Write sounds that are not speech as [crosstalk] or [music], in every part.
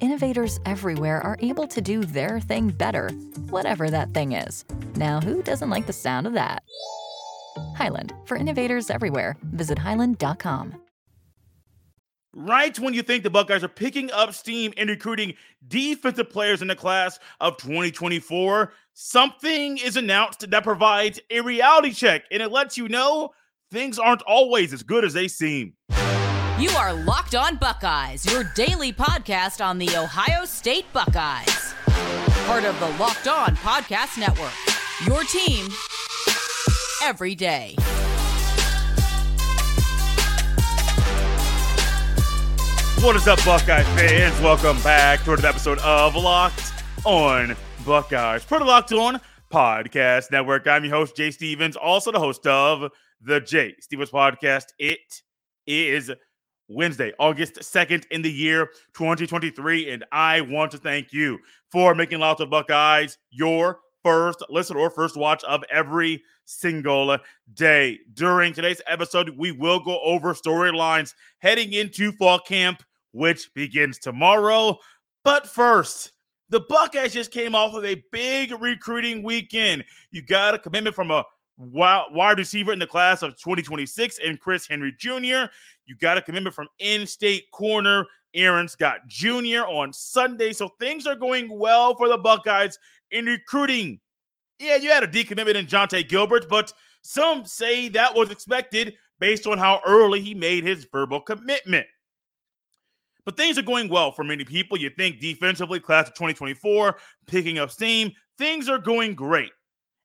Innovators everywhere are able to do their thing better, whatever that thing is. Now, who doesn't like the sound of that? Hyland, for innovators everywhere, visit hyland.com. Right when you think the Buckeyes are picking up steam and recruiting defensive players in the class of 2024, something is announced that provides a reality check and it lets you know things aren't always as good as they seem. You are Locked On Buckeyes, your daily podcast on the Ohio State Buckeyes. Part of the Locked On Podcast Network. Your team every day. What is up, Buckeye fans? Welcome back to another episode of Locked On Buckeyes, part of Locked On Podcast Network. I'm your host, Jay Stevens, also the host of the Jay Stevens Podcast. It is Wednesday, August 2nd in the year 2023, and I want to thank you for making Locked On Buckeyes your first listen or first watch of every single day. During today's episode, we will go over storylines heading into fall camp which begins tomorrow. But first, the Buckeyes just came off of a big recruiting weekend. You got a commitment from a wide receiver in the class of 2026 and Chris Henry Jr. You got a commitment from in-state corner Aaron Scott Jr. on Sunday. So things are going well for the Buckeyes in recruiting. Yeah, you had a decommitment in Jonte Gilbert, but some say that was expected based on how early he made his verbal commitment. But things are going well for many people. You think defensively, class of 2024, picking up steam, things are going great.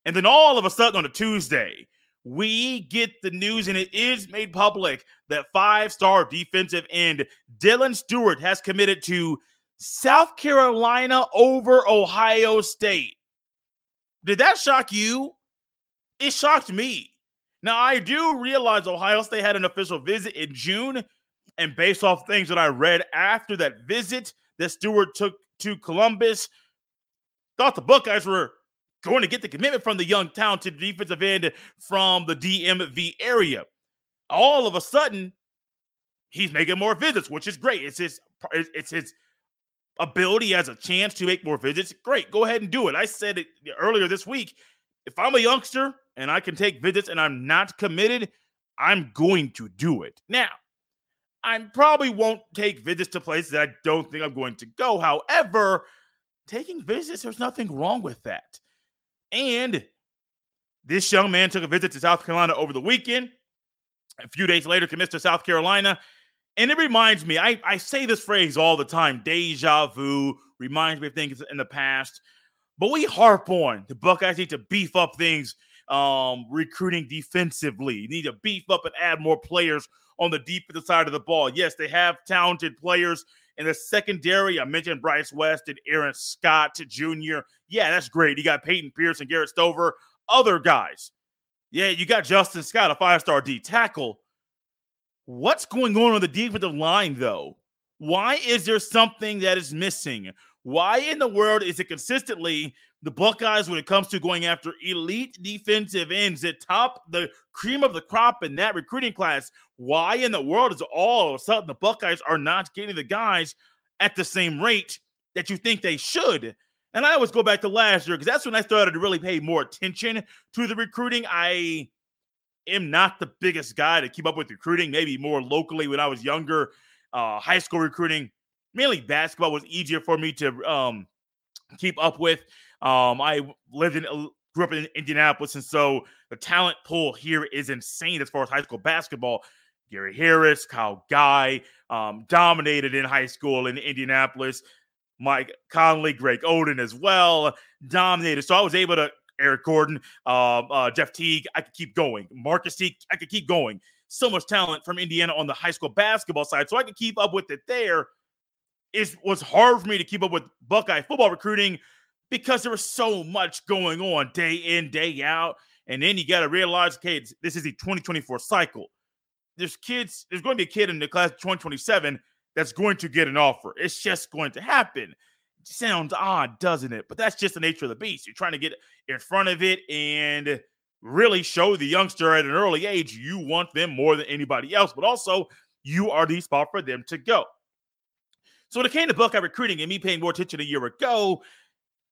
And then all of a sudden on a Tuesday, we get the news, and it is made public that five star defensive end Dylan Stewart has committed to South Carolina over Ohio State. Did that shock you? It shocked me. Now, I do realize Ohio State had an official visit in June, and based off things that I read after that visit that Stewart took to Columbus, thought the Buckeyes were going to get the commitment from the young, talented defensive end from the DMV area. All of a sudden, he's making more visits, which is great. It's his it's his ability as a chance to make more visits. Great, go ahead and do it. I said it earlier this week. If I'm a youngster and I can take visits and I'm not committed, I'm going to do it. Now, I probably won't take visits to places that I don't think I'm going to go. However, taking visits, there's nothing wrong with that. And this young man took a visit to South Carolina over the weekend. A few days later, commits to South Carolina. And it reminds me, I, I say this phrase all the time deja vu, reminds me of things in the past. But we harp on the Buckeyes need to beef up things um, recruiting defensively. You need to beef up and add more players on the defensive side of the ball. Yes, they have talented players in the secondary. I mentioned Bryce West and Aaron Scott Jr. Yeah, that's great. You got Peyton Pierce and Garrett Stover, other guys. Yeah, you got Justin Scott, a five star D tackle. What's going on on the defensive line, though? Why is there something that is missing? Why in the world is it consistently the Buckeyes when it comes to going after elite defensive ends that top the cream of the crop in that recruiting class? Why in the world is all of a sudden the Buckeyes are not getting the guys at the same rate that you think they should? And I always go back to last year because that's when I started to really pay more attention to the recruiting. I am not the biggest guy to keep up with recruiting, maybe more locally when I was younger. Uh, high school recruiting, mainly basketball, was easier for me to um, keep up with. Um, I lived in, uh, grew up in Indianapolis, and so the talent pool here is insane as far as high school basketball. Gary Harris, Kyle Guy, um, dominated in high school in Indianapolis. Mike Conley, Greg Oden as well, dominated. So I was able to Eric Gordon, um, uh, Jeff Teague. I could keep going. Marcus Teague. I could keep going. So much talent from Indiana on the high school basketball side, so I could keep up with it there. It was hard for me to keep up with Buckeye football recruiting because there was so much going on day in, day out. And then you got to realize, okay, this is a 2024 cycle. There's kids, there's going to be a kid in the class 2027 that's going to get an offer. It's just going to happen. Sounds odd, doesn't it? But that's just the nature of the beast. You're trying to get in front of it and really show the youngster at an early age you want them more than anybody else, but also you are the spot for them to go. So when it came to Buckeye recruiting and me paying more attention a year ago,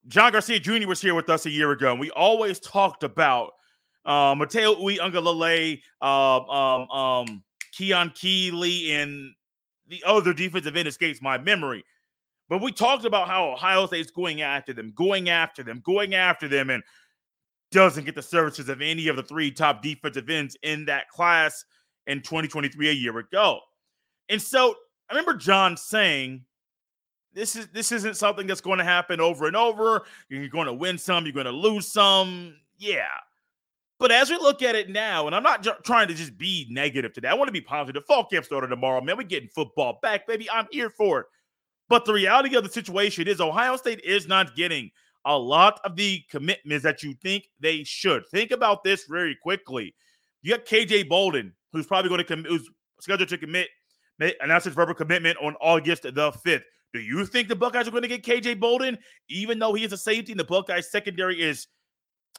John Garcia Jr. was here with us a year ago, and we always talked about uh, Mateo Uiagalelei, uh, um, um, Keon Keeley, and the other defensive end escapes my memory. But we talked about how Ohio State's going after them, going after them, going after them, and doesn't get the services of any of the three top defensive ends in that class in 2023 a year ago. And so I remember John saying this is this isn't something that's going to happen over and over. You're going to win some, you're going to lose some. Yeah. But as we look at it now, and I'm not j- trying to just be negative today, I want to be positive. Fall camp started tomorrow, man. We're getting football back, baby. I'm here for it. But the reality of the situation is Ohio State is not getting a lot of the commitments that you think they should. Think about this very quickly. You got KJ Bolden, who's probably going to commit, who's scheduled to commit, announce his verbal commitment on August the 5th. Do you think the Buckeyes are going to get KJ Bolden, even though he is a safety and the Buckeyes secondary is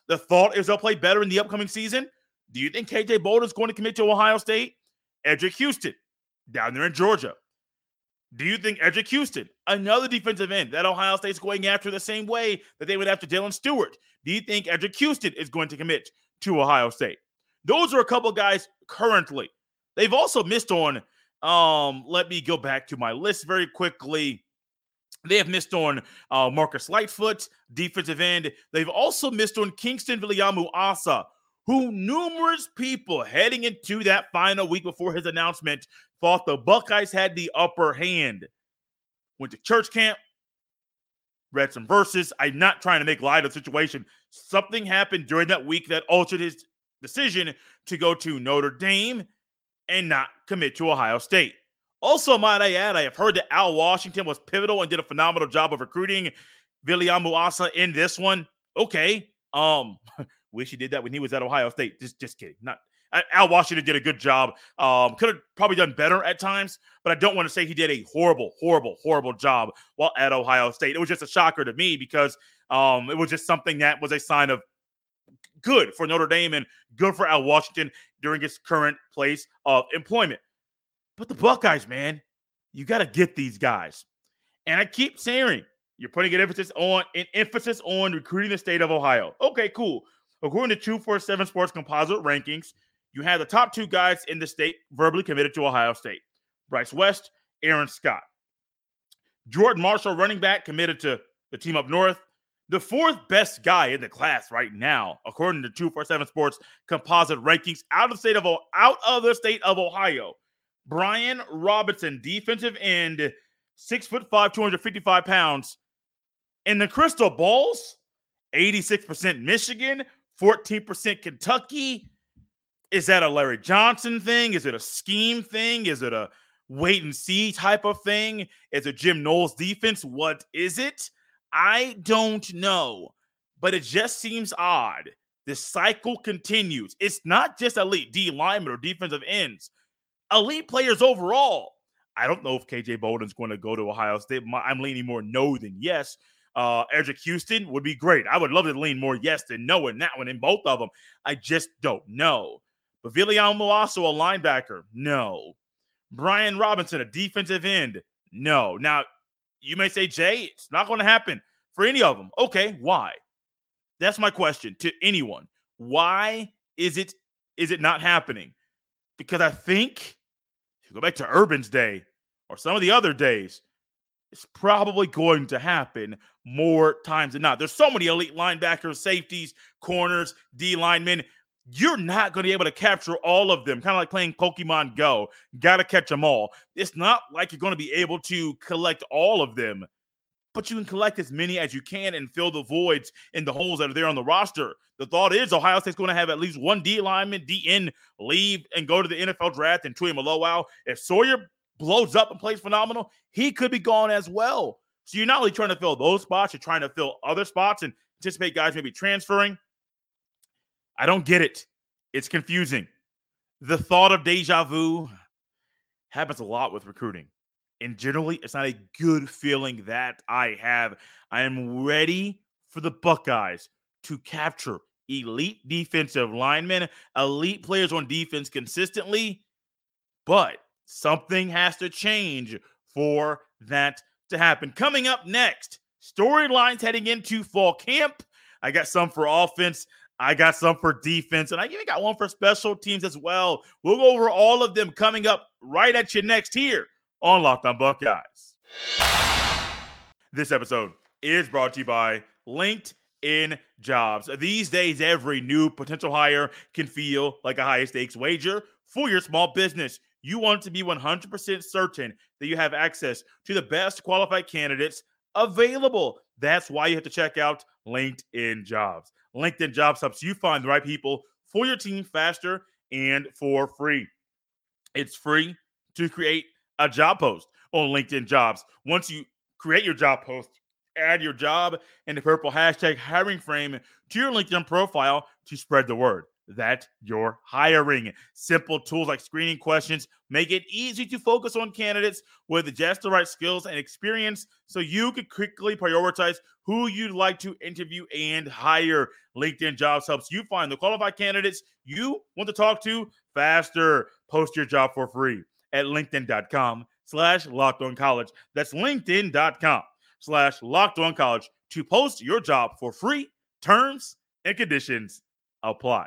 the thought is they'll play better in the upcoming season? Do you think KJ Bolden is going to commit to Ohio State? Eddrick Houston, down there in Georgia. Do you think Eddrick Houston, another defensive end that Ohio State's going after the same way that they went after Dylan Stewart, do you think Eddrick Houston is going to commit to Ohio State? Those are a couple guys currently. They've also missed on um, let me go back to my list very quickly. They have missed on uh, Marcus Lightfoot, defensive end. They've also missed on Kingston Viliamu-Asa, who numerous people heading into that final week before his announcement thought the Buckeyes had the upper hand. Went to church camp, read some verses. I'm not trying to make light of the situation. Something happened during that week that altered his decision to go to Notre Dame and not commit to Ohio State. Also, might I add, I have heard that Al Washington was pivotal and did a phenomenal job of recruiting Viliamu-Asa in this one. Okay. Um, [laughs] wish he did that when he was at Ohio State. Just just kidding. Not Al Washington did a good job. Um, could have probably done better at times, but I don't want to say he did a horrible, horrible, horrible job while at Ohio State. It was just a shocker to me because um, it was just something that was a sign of good for Notre Dame and good for Al Washington during his current place of employment. But the Buckeyes, man, you got to get these guys. And I keep saying you're putting an emphasis on an emphasis on recruiting the state of Ohio. Okay, cool. According to 247 Sports Composite rankings, you have the top two guys in the state verbally committed to Ohio State Bryce West, Aaron Scott. Jordan Marshall, running back, committed to the team up north. The fourth best guy in the class right now, according to 247 Sports composite rankings out of the state of out of the state of Ohio. Brian Robinson, defensive end, six foot five, 255 pounds. In the crystal balls, 86% Michigan, 14% Kentucky. Is that a Larry Johnson thing? Is it a scheme thing? Is it a wait and see type of thing? Is it Jim Knowles defense? What is it? I don't know, but it just seems odd. The cycle continues. It's not just elite D linemen or defensive ends, elite players overall. I don't know if KJ Bolden's going to go to Ohio State. I'm leaning more no than yes. Uh, Houston would be great. I would love to lean more yes than no in that one, in both of them. I just don't know. But Viliamu-Asa, a linebacker, no. Brian Robinson, a defensive end, no. Now, you may say, Jay, it's not going to happen for any of them. Okay, why? That's my question to anyone. Why is it is it not happening? Because I think go back to Urban's day or some of the other days, it's probably going to happen more times than not. There's so many elite linebackers, safeties, corners, D linemen you're not going to be able to capture all of them, kind of like playing Pokemon Go. Got to catch them all. It's not like you're going to be able to collect all of them, but you can collect as many as you can and fill the voids in the holes that are there on the roster. The thought is Ohio State's going to have at least one D lineman, DN leave and go to the NFL draft and Tui Tuimoloau. If Sawyer blows up and plays phenomenal, he could be gone as well. So you're not only trying to fill those spots, you're trying to fill other spots and anticipate guys maybe transferring. I don't get it. It's confusing. The thought of deja vu happens a lot with recruiting. And generally, it's not a good feeling that I have. I am ready for the Buckeyes to capture elite defensive linemen, elite players on defense consistently. But something has to change for that to happen. Coming up next, storylines heading into fall camp. I got some for offense. I got some for defense, and I even got one for special teams as well. We'll go over all of them coming up right at you next here on Locked On Buckeyes. This episode is brought to you by LinkedIn Jobs. These days, every new potential hire can feel like a high stakes wager for your small business. You want to be 100% certain that you have access to the best qualified candidates available. That's why you have to check out LinkedIn Jobs. LinkedIn Jobs helps you find the right people for your team faster and for free. It's free to create a job post on LinkedIn Jobs. Once you create your job post, add your job and the purple hashtag hiring frame to your LinkedIn profile to spread the word that you're hiring. Simple tools like screening questions make it easy to focus on candidates with just the right skills and experience so you can quickly prioritize who you'd like to interview and hire. LinkedIn Jobs helps you find the qualified candidates you want to talk to faster. Post your job for free at linkedin.com slash locked on college. That's linkedin.com slash locked on college to post your job for free. Terms and conditions apply.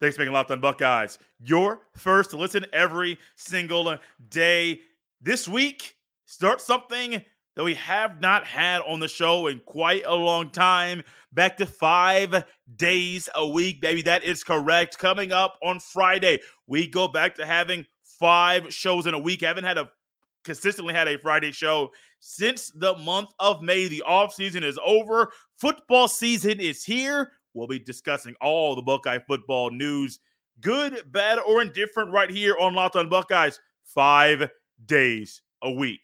Thanks for making Locked On Buckeyes your first to listen every single day. This week, start something that we have not had on the show in quite a long time. Back to five days a week, baby. That is correct. Coming up on Friday, we go back to having five shows in a week. I haven't had a consistently had a Friday show since the month of May. The off season is over. Football season is here. We'll be discussing all the Buckeye football news, good, bad, or indifferent, right here on Locked on Buckeyes, five days a week.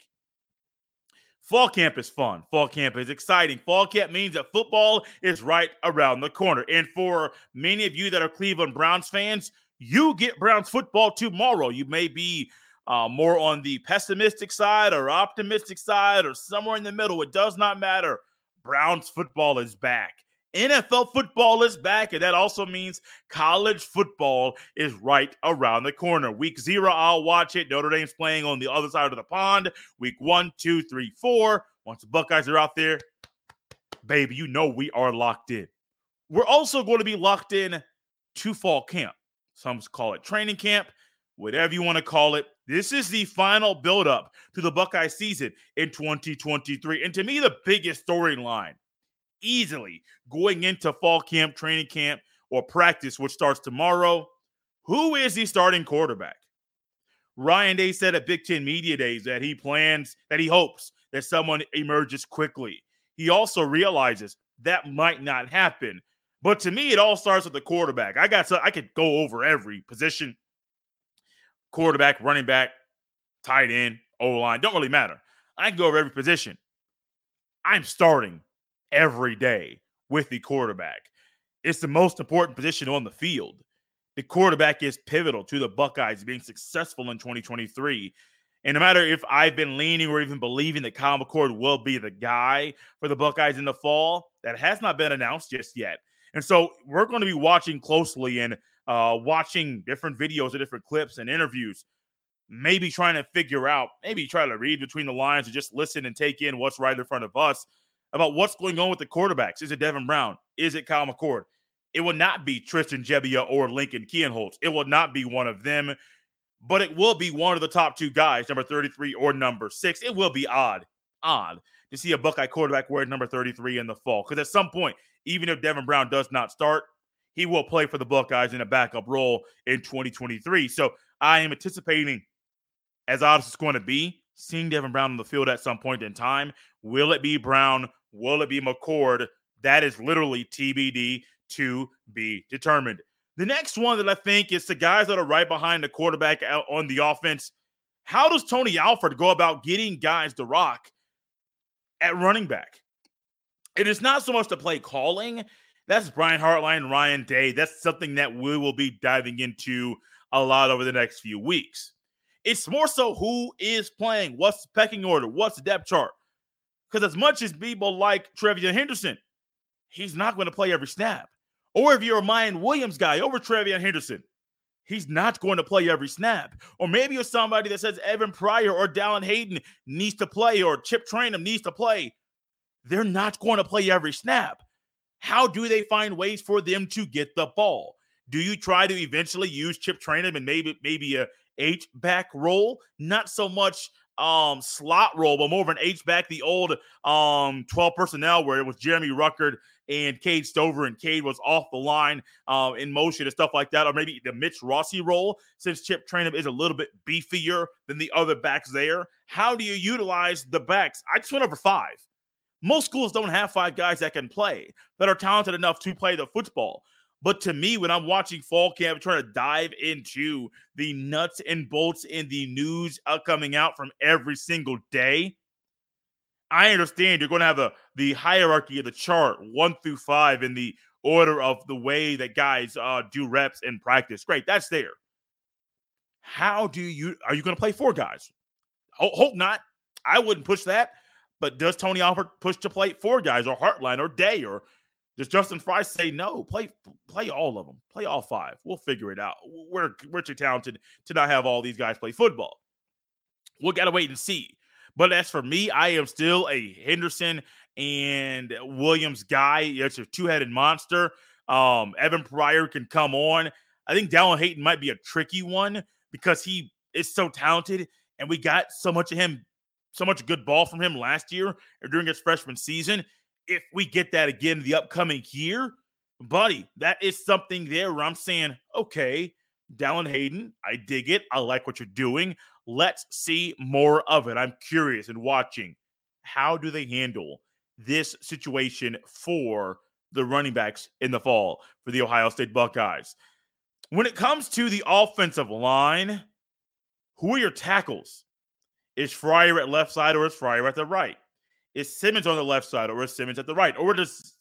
Fall camp is fun. Fall camp is exciting. Fall camp means that football is right around the corner. And for many of you that are Cleveland Browns fans, you get Browns football tomorrow. You may be uh, more on the pessimistic side or optimistic side or somewhere in the middle. It does not matter. Browns football is back. NFL football is back, and that also means college football is right around the corner. Week zero, I'll watch it. Notre Dame's playing on the other side of the pond. Week one, two, three, four. Once the Buckeyes are out there, baby, you know we are locked in. We're also going to be locked in to fall camp. Some call it training camp, whatever you want to call it. This is the final buildup to the Buckeye season in 2023. And to me, the biggest storyline easily going into fall camp, training camp, or practice, which starts tomorrow. Who is the starting quarterback? Ryan Day said at Big Ten Media Days that he plans, that he hopes that someone emerges quickly. He also realizes that might not happen. But to me, it all starts with the quarterback. I got so I could go over every position quarterback, running back, tight end, O line, don't really matter. I can go over every position. I'm starting every day with the quarterback. It's the most important position on the field. The quarterback is pivotal to the Buckeyes being successful in 2023. And no matter if I've been leaning or even believing that Kyle McCord will be the guy for the Buckeyes in the fall, that has not been announced just yet. And so we're going to be watching closely and uh, watching different videos or different clips and interviews, maybe trying to figure out, maybe try to read between the lines and just listen and take in what's right in front of us about what's going on with the quarterbacks. Is it Devin Brown? Is it Kyle McCord? It will not be Tristan Gebbia or Lincoln Kienholz. It will not be one of them. but it will be one of the top two guys, number 33 or number six. It will be odd, odd to see a Buckeye quarterback wear number 33 in the fall. Because at some point, even if Devin Brown does not start, he will play for the Buckeyes in a backup role in 2023. So I am anticipating, as odd as it's going to be, seeing Devin Brown on the field at some point in time. Will it be Brown? Will it be McCord? That is literally TBD to be determined. The next one that I think is the guys that are right behind the quarterback on the offense. How does Tony Alford go about getting guys to rock at running back? It is not so much the play calling. That's Brian Hartline, Ryan Day. That's something that we will be diving into a lot over the next few weeks. It's more so who is playing, what's the pecking order, what's the depth chart. Because as much as people like TreVeyon Henderson, he's not going to play every snap. Or if you're a Miyan Williams guy over TreVeyon Henderson, he's not going to play every snap. Or maybe you're somebody that says Evan Pryor or Dallan Hayden needs to play or Chip Trayanum needs to play. They're not going to play every snap. How do they find ways for them to get the ball? Do you try to eventually use Chip Trayanum and maybe maybe a H back role? Not so much um slot role, but more of an H back, the old um 12 personnel where it was Jeremy Ruckert and Cade Stover, and Cade was off the line uh, in motion and stuff like that, or maybe the Mitch Rossi role, since Chip Trayanum is a little bit beefier than the other backs there. How do you utilize the backs? I just went over five. Most schools don't have five guys that can play, that are talented enough to play the football. But to me, when I'm watching fall camp, trying to dive into the nuts and bolts in the news uh, coming out from every single day, I understand you're going to have a, the hierarchy of the chart, one through five, in the order of the way that guys uh, do reps and practice. Great, that's there. How do you are you going to play four guys? Hope, hope not. I wouldn't push that. But does Tony Alford push to play four guys or Hartline or Day or does Justin Frye say no? Play play all of them. Play all five. We'll figure it out. We're we're too talented to not have all these guys play football. We'll gotta wait and see. But as for me, I am still a Henderson and Williams guy. It's a two-headed monster. Um, Evan Pryor can come on. I think Dallan Hayden might be a tricky one because he is so talented, and we got so much of him, so much good ball from him last year or during his freshman season if we get that again the upcoming year, buddy, that is something there where I'm saying, okay, Dallan Hayden, I dig it. I like what you're doing. Let's see more of it. I'm curious and watching. How do they handle this situation for the running backs in the fall for the Ohio State Buckeyes? When it comes to the offensive line, who are your tackles? Is Fryar at left side or is Fryar at the right? Is Simmons on the left side or is Simmons at the right? Or does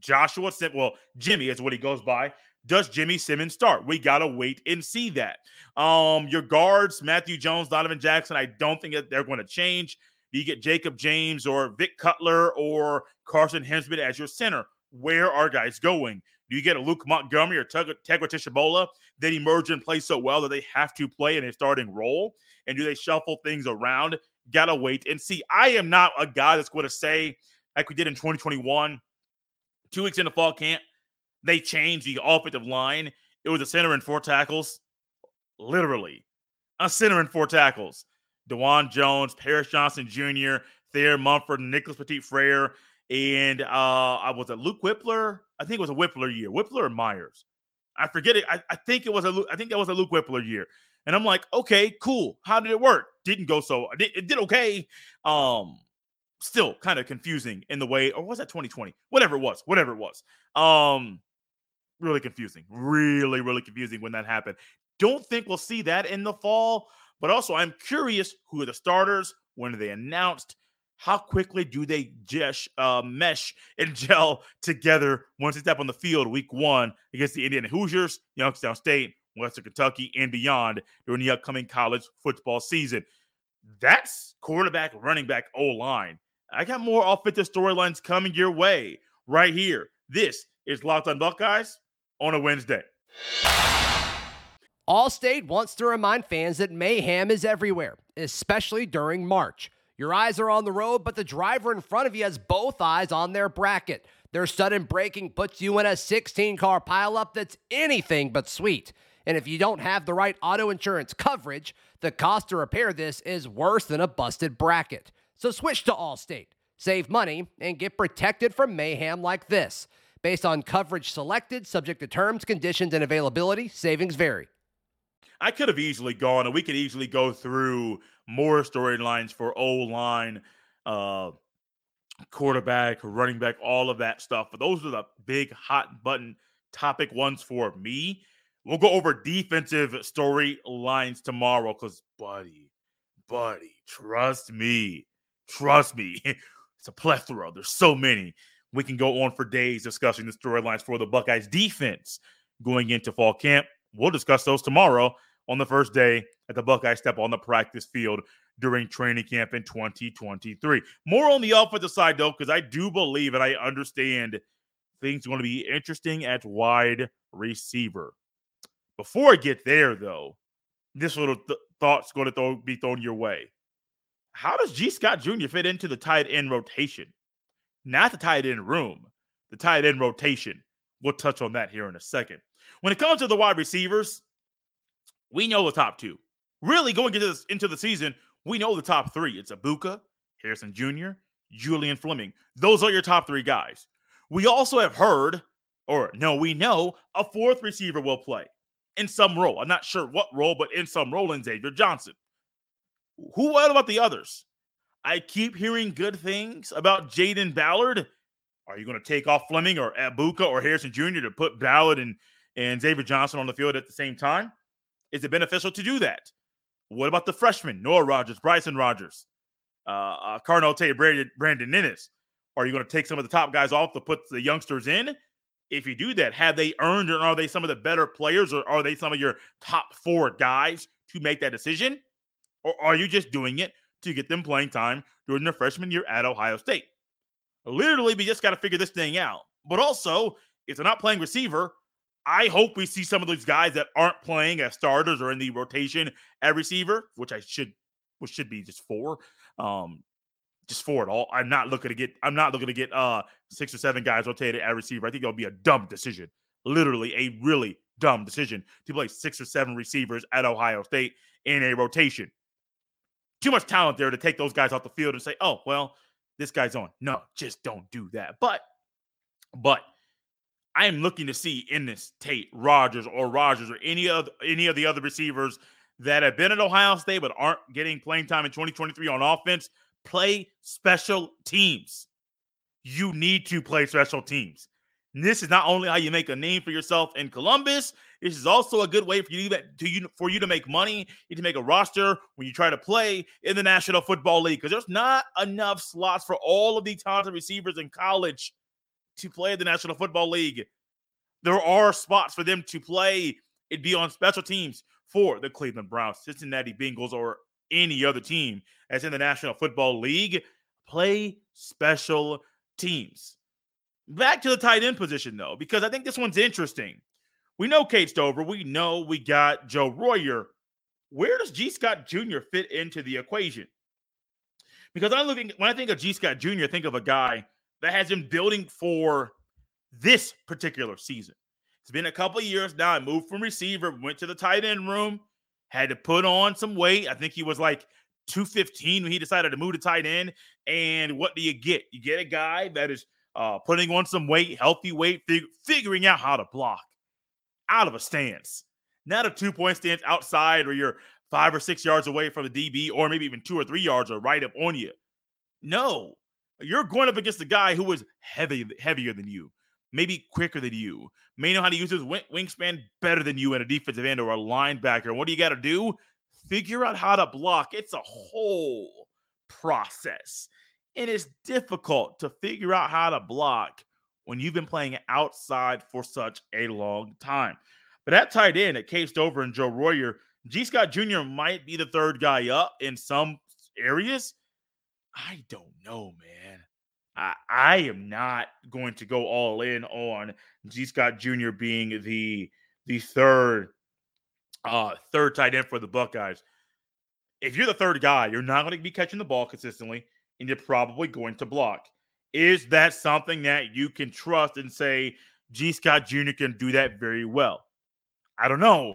Joshua Sim- well, Jimmy is what he goes by. Does Jimmy Simmons start? We gotta wait and see that. Um, your guards, Matthew Jones, Donovan Jackson. I don't think that they're going to change. Do you get Jacob James or Vic Cutler or Carson Hinsman as your center? Where are guys going? Do you get a Luke Montgomery or Tegra Tshabola that emerge and play so well that they have to play in a starting role? And do they shuffle things around? Gotta wait and see. I am not a guy that's going to say, like we did in 2021, two weeks into fall camp, they changed the offensive line. It was a center and four tackles. Literally, a center and four tackles. Dawand Jones, Paris Johnson Jr., Thayer Munford, Nicholas Petit Frere, and uh, I was a Luke Wypler. I think it was a Wypler year. Wypler or Myers. I forget it. I, I think it was a I think that was a Luke Wypler year. And I'm like, okay, cool. How did it work? Didn't go so it did okay. Um, still kind of confusing in the way, or was that 2020? Whatever it was, whatever it was. Um, really confusing, really, really confusing when that happened. Don't think we'll see that in the fall, but also I'm curious who are the starters, when are they announced? How quickly do they just uh, mesh [laughs] and gel together once they step on the field week one against the Indiana Hoosiers, Youngstown State, Western Kentucky, and beyond during the upcoming college football season. That's quarterback, running back, O line. I got more offensive storylines coming your way right here. This is Locked on Buckeyes on a Wednesday. Allstate wants to remind fans that mayhem is everywhere, especially during March. Your eyes are on the road, but the driver in front of you has both eyes on their bracket. Their sudden braking puts you in a 16 car pileup that's anything but sweet. And if you don't have the right auto insurance coverage, the cost to repair this is worse than a busted bracket. So switch to Allstate, save money, and get protected from mayhem like this. Based on coverage selected, subject to terms, conditions, and availability, savings vary. I could have easily gone, and we could easily go through more storylines for O line, uh, quarterback, running back, all of that stuff. But those are the big hot button topic ones for me. We'll go over defensive storylines tomorrow because, buddy, buddy, trust me, trust me. [laughs] It's a plethora. There's so many. We can go on for days discussing the storylines for the Buckeyes defense going into fall camp. We'll discuss those tomorrow on the first day that the Buckeyes step on the practice field during training camp in 2023. More on the offensive side, though, because I do believe and I understand things are going to be interesting at wide receiver. Before I get there, though, this little th- thought's going to throw, be thrown your way. How does Gee Scott Jr. fit into the tight end rotation? Not the tight end room, the tight end rotation. We'll touch on that here in a second. When it comes to the wide receivers, we know the top two. Really, going into this into the season, we know the top three. It's Egbuka, Harrison Jr., Julian Fleming. Those are your top three guys. We also have heard, or no, we know a fourth receiver will play in some role. I'm not sure what role, but in some role in Xavier Johnson. Who what about the others? I keep hearing good things about Jaden Ballard. Are you going to take off Fleming or Egbuka or Harrison Jr. to put Ballard and, and Xavier Johnson on the field at the same time? Is it beneficial to do that? What about the freshmen, Noah Rogers, Bryson Rodgers, uh, uh, Carnell Tate, Brandon, Brandon Inniss? Are you going to take some of the top guys off to put the youngsters in? If you do that, have they earned or are they some of the better players or are they some of your top four guys to make that decision? Or are you just doing it to get them playing time during their freshman year at Ohio State? Literally, we just got to figure this thing out. But also, if they're not playing receiver, I hope we see some of those guys that aren't playing as starters or in the rotation at receiver, which I should, which should be just four, um, just four at all. I'm not looking to get, I'm not looking to get uh six or seven guys rotated at receiver. I think it'll be a dumb decision, literally a really dumb decision to play six or seven receivers at Ohio State in a rotation. Too much talent there to take those guys off the field and say, oh well, this guy's on. No, just don't do that. But, but I am looking to see in this Tate, Rogers, or Rogers, or any of any of the other receivers that have been at Ohio State but aren't getting playing time in 2023 on offense. Play special teams. You need to play special teams. And this is not only how you make a name for yourself in Columbus. This is also a good way for you to, you for you to make money. You to make a roster when you try to play in the National Football League because there's not enough slots for all of the talented receivers in college to play the National Football League. There are spots for them to play. It'd be on special teams for the Cleveland Browns, Cincinnati Bengals, or any other team as in the National Football League. Play special teams. Back to the tight end position, though, because I think this one's interesting. We know Cade Stover. We know we got Joe Royer. Where does Gee Scott Jr. fit into the equation? Because I'm looking when I think of Gee Scott Jr., I think of a guy that has been building for this particular season. It's been a couple years now. I moved from receiver, went to the tight end room, had to put on some weight. I think he was like 215 when he decided to move to tight end. And what do you get? You get a guy that is uh, putting on some weight, healthy weight, fig- figuring out how to block out of a stance, not a two point stance outside where you're five or six yards away from the DB, or maybe even two or three yards or right up on you. No, you're going up against a guy who is heavy, heavier than you, maybe quicker than you, may know how to use his wingspan better than you in a defensive end or a linebacker. What do you got to do? Figure out how to block. It's a whole process. And it's difficult to figure out how to block when you've been playing outside for such a long time. But at tight end, at Cade Stover and Joe Royer, Gee Scott Jr. might be the third guy up in some areas. I don't know, man. I, am not going to go all in on Gee Scott Jr. being the the third uh third tight end for the Buckeyes. If you're the third guy, you're not going to be catching the ball consistently, and you're probably going to block. Is that something that you can trust and say Gee Scott Jr. can do that very well? I don't know.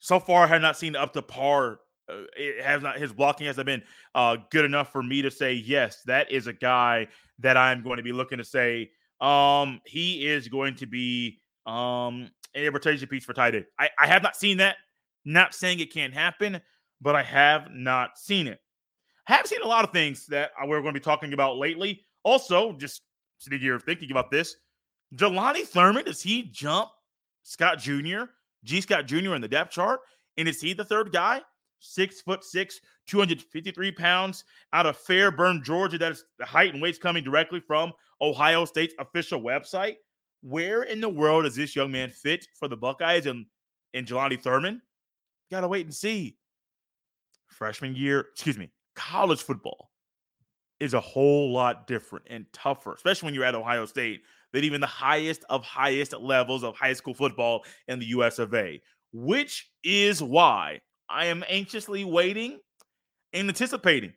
so far I have not seen up to par. Uh, it has not his blocking hasn't been uh, good enough for me to say yes, that is a guy that I'm going to be looking to say um he is going to be um a rotation piece for tight end. I, I have not seen that. Not saying it can't happen, but I have not seen it. I have seen a lot of things that we're going to be talking about lately. Also, just sitting here thinking about this, Jelani Thurman, does he jump Scott Jr., Gee Scott Jr. in the depth chart? And is he the third guy? Six foot six, 253 pounds out of Fairburn, Georgia. That is the height and weights coming directly from Ohio State's official website. Where in the world does this young man fit for the Buckeyes and, and Jelani Thurman? Gotta wait and see. Freshman year, excuse me, college football is a whole lot different and tougher, especially when you're at Ohio State, than even the highest of highest levels of high school football in the US of A, which is why I am anxiously waiting and anticipating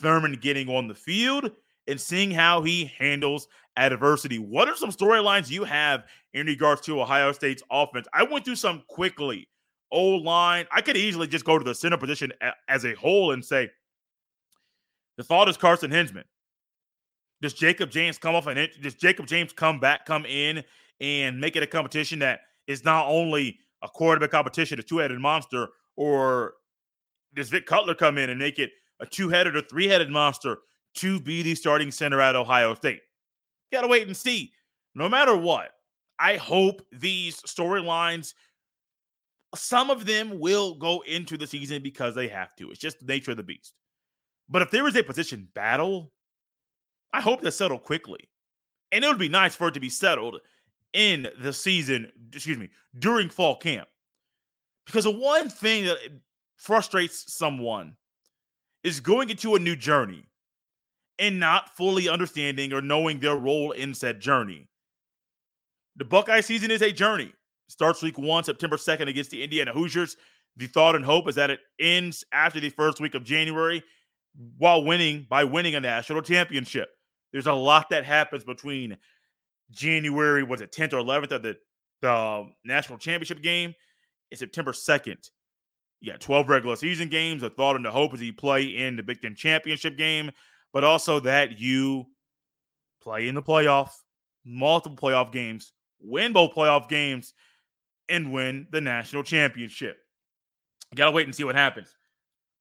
Thurman getting on the field and seeing how he handles adversity. What are some storylines you have in regards to Ohio State's offense? I went through some quickly. O line, I could easily just go to the center position as a whole and say, the thought is Carson Hinsman. Does Jacob James come off and does Jacob James come back, come in and make it a competition that is not only a quarterback competition, a two-headed monster, or does Vic Cutler come in and make it a two-headed or three-headed monster to be the starting center at Ohio State? Gotta wait and see. No matter what, I hope these storylines, some of them will go into the season because they have to. It's just the nature of the beast. But if there is a position battle, I hope that's settled quickly. And it would be nice for it to be settled in the season, excuse me, during fall camp. Because the one thing that frustrates someone is going into a new journey and not fully understanding or knowing their role in said journey. The Buckeye season is a journey. Starts week one, September 2nd, against the Indiana Hoosiers. The thought and hope is that it ends after the first week of January while winning by winning a national championship. There's a lot that happens between January, was it 10th or 11th of the, the um, national championship game, and September 2nd. You got 12 regular season games. The thought and the hope is you play in the Big Ten championship game, but also that you play in the playoff, multiple playoff games, win both playoff games, and win the national championship. gotta wait and see what happens.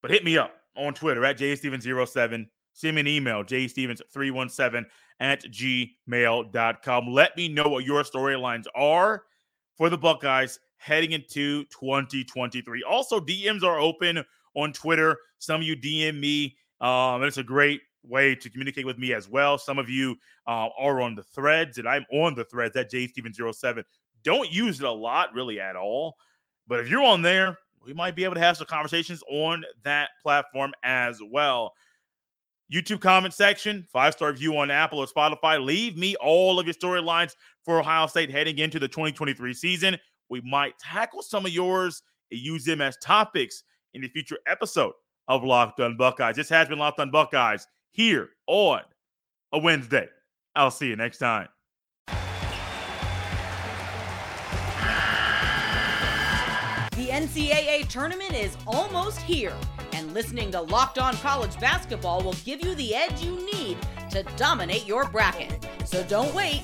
But hit me up on Twitter at jstevens07. Send me an email, jstevens317 at gmail.com. Let me know what your storylines are for the Buckeyes heading into 2023. Also, DMs are open on Twitter. Some of you DM me. Um, it's a great way to communicate with me as well. Some of you uh, are on the threads, and I'm on the threads at jstevens07. Don't use it a lot, really, at all. But if you're on there, we might be able to have some conversations on that platform as well. YouTube comment section, five star view on Apple or Spotify. Leave me all of your storylines for Ohio State heading into the 2023 season. We might tackle some of yours and use them as topics in the future episode of Locked On Buckeyes. This has been Locked On Buckeyes here on a Wednesday. I'll see you next time. The NCAA tournament is almost here, and listening to Locked On College Basketball will give you the edge you need to dominate your bracket. So don't wait.